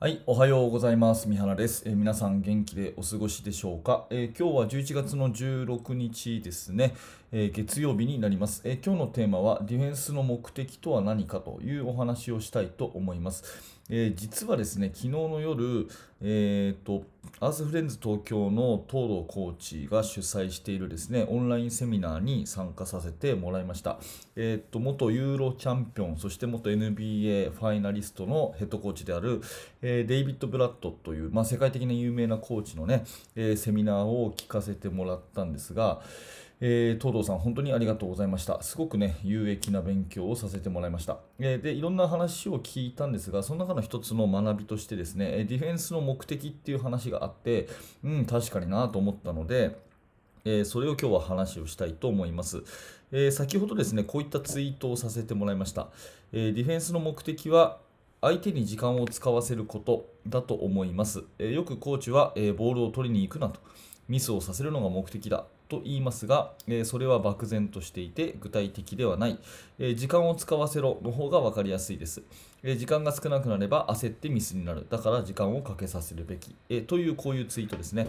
はい、おはようございます。三原です。えー皆さん元気でお過ごしでしょうか、えー今日は11月の16日ですね、えー月曜日になります、えー今日のテーマはディフェンスの目的とは何かというお話をしたいと思います。えー実はですね、昨日の夜、えーと、アースフレンズ東京の東堂コーチが主催しているですね、オンラインセミナーに参加させてもらいました。えーと、元ユーロチャンピオン、そして元 NBA ファイナリストのヘッドコーチである、えーデイビッド・ブラッドという、まあ、世界的に有名なコーチのね、えーセミナーを聞かせてもらったんですが、えー東堂さん、本当にありがとうございました。すごくね、有益な勉強をさせてもらいました。えーで、いろんな話を聞いたんですが、その中の一つの学びとしてですね、ディフェンスの目的っていう話があって、うん、確かになと思ったので、えーそれを今日は話をしたいと思います。えー先ほどですね、こういったツイートをさせてもらいました。えディフェンスの目的は相手に時間を使わせることだと思います。えよくコーチは、えボールを取りに行くなと、ミスをさせるのが目的だと言いますが、えそれは漠然としていて具体的ではない。え時間を使わせろの方が分かりやすいです。え時間が少なくなれば焦ってミスになる。だから時間をかけさせるべき。えというこういうツイートですね。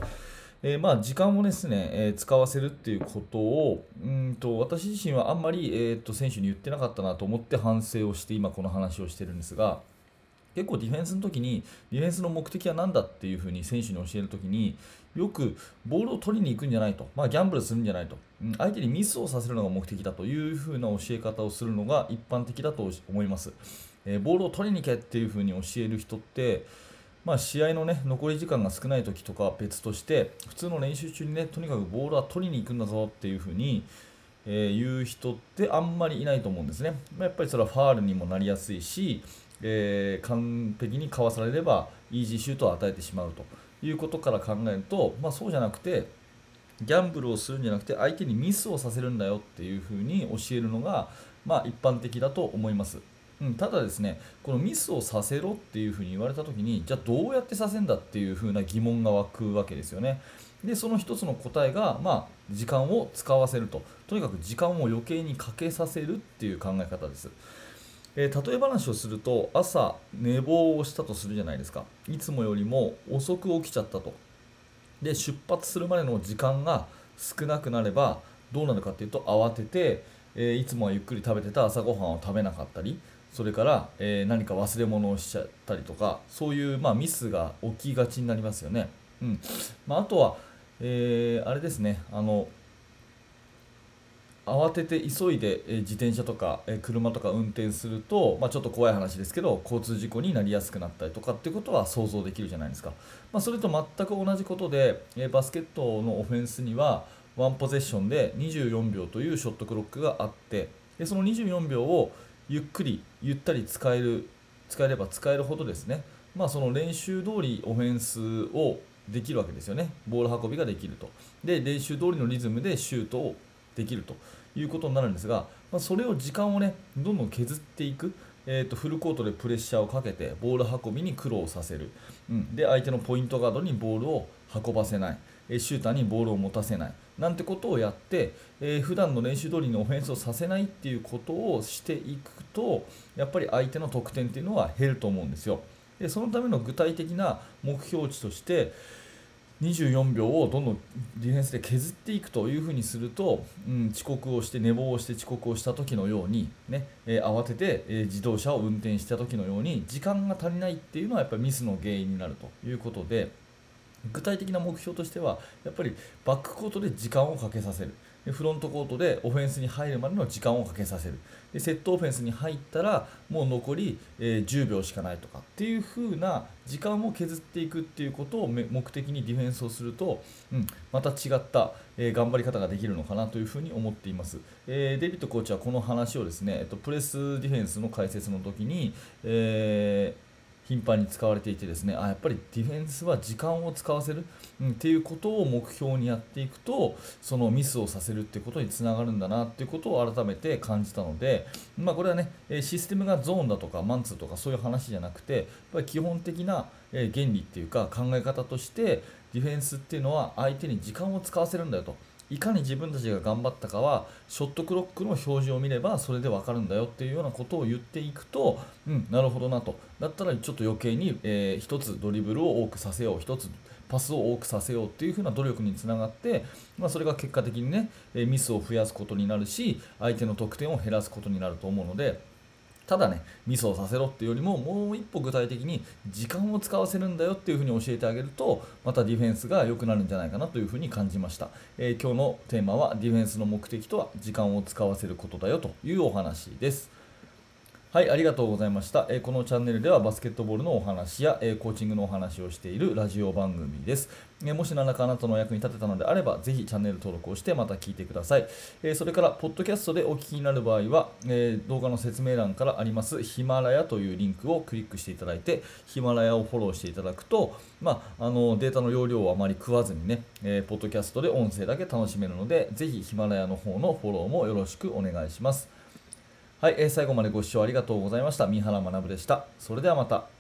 えーまあ、時間をですね、えー使わせるっていうことをうんと私自身はあんまり、えーと選手に言ってなかったなと思って反省をして今この話をしてるんですが結構ディフェンスの時にディフェンスの目的は何だっていうふうに選手に教える時によくボールを取りに行くんじゃないと、まあ、ギャンブルするんじゃないと、うん相手にミスをさせるのが目的だというふうな教え方をするのが一般的だと思います、えーボールを取りに行けっていうふうに教える人ってまあ、試合の、ね、残り時間が少ない時とかは別として普通の練習中にねとにかくボールは取りに行くんだぞっていうふうに、え言う人ってあんまりいないと思うんですね。やっぱりそれはファールにもなりやすいし、えー完璧にかわされればイージーシュートを与えてしまうということから考えると、まあ、そうじゃなくてギャンブルをするんじゃなくて相手にミスをさせるんだよっていうふうに教えるのが、まあ、一般的だと思います。うん、ただですね、このミスをさせろっていうふうに言われたときに、じゃあどうやってさせんだっていうふうな疑問が湧くわけですよね。で、その一つの答えが、まあ、時間を使わせると。とにかく時間を余計にかけさせるっていう考え方です。えー例え話をすると、朝寝坊をしたとするじゃないですか。いつもよりも遅く起きちゃったと。で出発するまでの時間が少なくなればどうなるかっていうと慌てて、えーいつもはゆっくり食べてた朝ごはんを食べなかったりそれから、えー何か忘れ物をしちゃったりとかそういう、まあ、ミスが起きがちになりますよね。うんまあ、あとは、えーあれですねあの慌てて急いで自転車とか車とか運転すると、まあ、ちょっと怖い話ですけど交通事故になりやすくなったりとかっていうことは想像できるじゃないですか、まあ、それと全く同じことでバスケットのオフェンスにはワンポゼッションで24秒というショットクロックがあってでその24秒をゆっくりゆったり使える使えれば使えるほどですね、まあ、その練習通りオフェンスをできるわけですよね。ボール運びができると。で練習通りのリズムでシュートをできるということになるんですが、まあ、それを時間をねどんどん削っていく、えー、とフルコートでプレッシャーをかけてボール運びに苦労させる、うん、で相手のポイントガードにボールを運ばせない。えシューターにボールを持たせない。なんてことをやって、えー普段の練習通りのオフェンスをさせないっていうことをしていくとやっぱり相手の得点っていうのは減ると思うんですよ。でそのための具体的な目標値として24秒をどんどんディフェンスで削っていくというふうにすると、うん、遅刻をして寝坊をして遅刻をした時のように、ねえー慌てて、えー自動車を運転した時のように時間が足りないっていうのはやっぱりミスの原因になるということで具体的な目標としてはやっぱりバックコートで時間をかけさせる。フロントコートでオフェンスに入るまでの時間をかけさせる。でセットオフェンスに入ったらもう残り、えー10秒しかないとかっていう風な時間を削っていくっていうことを目的にディフェンスをすると、うん、また違った、えー頑張り方ができるのかなというふうに思っています、えーデビッドコーチはこの話をですね、えっと、プレスディフェンスの解説の時に、えー頻繁に使われていてですねあやっぱりディフェンスは時間を使わせる、うん、っていうことを目標にやっていくとそのミスをさせるっていうことにつながるんだなっていうことを改めて感じたので、まあ、これはねシステムがゾーンだとかマンツーとかそういう話じゃなくてやっぱり基本的な原理っていうか考え方としてディフェンスっていうのは相手に時間を使わせるんだよと。いかに自分たちが頑張ったかはショットクロックの表示を見ればそれで分かるんだよっていうようなことを言っていくと、うん、なるほどなと。だったらちょっと余計に、えー、1つドリブルを多くさせよう1つパスを多くさせようっていう風な努力につながって、まあ、それが結果的にねミスを増やすことになるし相手の得点を減らすことになると思うのでただね、ミスをさせろっていうよりも、もう一歩具体的に時間を使わせるんだよっていうふうに教えてあげると、またディフェンスが良くなるんじゃないかなというふうに感じました。えー、今日のテーマは、ディフェンスの目的とは時間を使わせることだよというお話です。はい、ありがとうございました。えー、このチャンネルではバスケットボールのお話や、えー、コーチングのお話をしているラジオ番組です。えー、もし何らかあなたの役に立てたのであれば、ぜひチャンネル登録をしてまた聞いてください。えそれから、ポッドキャストでお聞きになる場合は、え動画の説明欄からありますヒマラヤというリンクをクリックしていただいて、ヒマラヤをフォローしていただくと、まあ、あのデータの容量をあまり食わずにね、えポッドキャストで音声だけ楽しめるので、ぜひヒマラヤの方のフォローもよろしくお願いします。はい、えー、最後までご視聴ありがとうございました。三原学でした。それではまた。